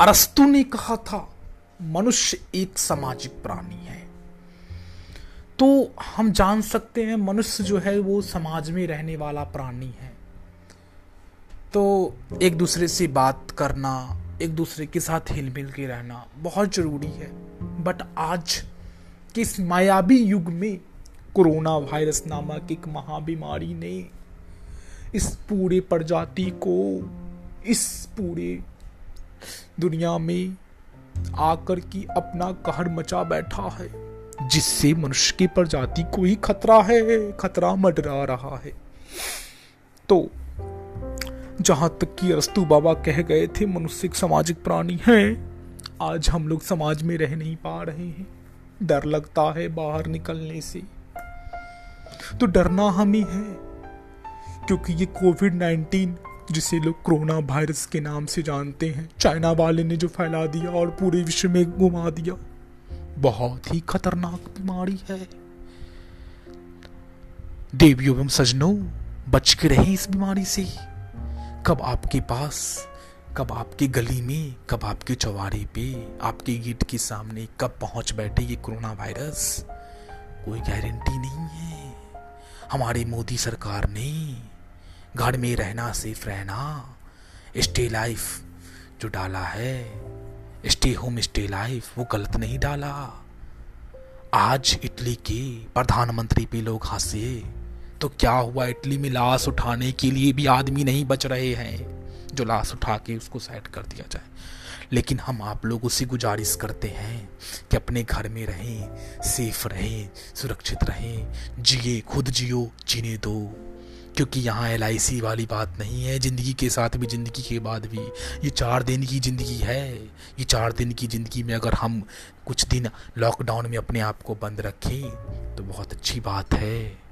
अरस्तु ने कहा था, मनुष्य एक सामाजिक प्राणी है। तो हम जान सकते हैं, मनुष्य जो है वो समाज में रहने वाला प्राणी है। तो एक दूसरे से बात करना, एक दूसरे के साथ हिल मिल के रहना बहुत ज़रूरी है। बट आज के इस मायावी युग में कोरोना वायरस नामक एक महाबीमारी ने इस पूरे प्रजाति को, इस पूरे दुनिया में आकर की अपना कहर मचा बैठा है, जिससे मनुष्य की प्रजाति को ही खतरा है, खतरा मडरा रहा है। तो जहाँ तक कि अरस्तु बाबा कह गए थे, मनुष्य एक सामाजिक प्राणी है, आज हम लोग समाज में रह नहीं पा रहे हैं। डर लगता है बाहर निकलने से। तो डरना हम ही है क्योंकि ये कोविड नाइन्टीन जिसे लोग कोरोना वायरस के नाम से जानते हैं। चाइना वाले ने जो फैला दिया और पूरे विश्व में घुमा दिया। बहुत ही खतरनाक बीमारी है। देवियों एवं सजनों बच के रहे इस बीमारी से। कब आपके पास, कब आपके गली में, कब आपके चौवारे पे, आपके गेट के सामने कब पहुँच बैठे ये कोरोना वायरस? कोई गारंटी नहीं है। हमारी मोदी सरकार ने घर में रहना सेफ़ रहना। स्टे लाइफ जो डाला है स्टे होम स्टे लाइफ वो गलत नहीं डाला। आज इटली के प्रधानमंत्री पे लोग हंसे तो क्या हुआ इटली में लाश उठाने के लिए भी आदमी नहीं बच रहे हैं? जो लाश उठा के उसको साइड कर दिया जाए। लेकिन हम आप लोग से गुजारिश करते हैं कि अपने घर में रहें सेफ़ रहें, सुरक्षित रहें। जिए, खुद जियो, जीने दो। क्योंकि यहाँ एल वाली बात नहीं है, ज़िंदगी के साथ भी, ज़िंदगी के बाद भी। ये चार दिन की ज़िंदगी है। ये चार दिन की ज़िंदगी में अगर हम कुछ दिन लॉकडाउन में अपने आप को बंद रखें तो बहुत अच्छी बात है।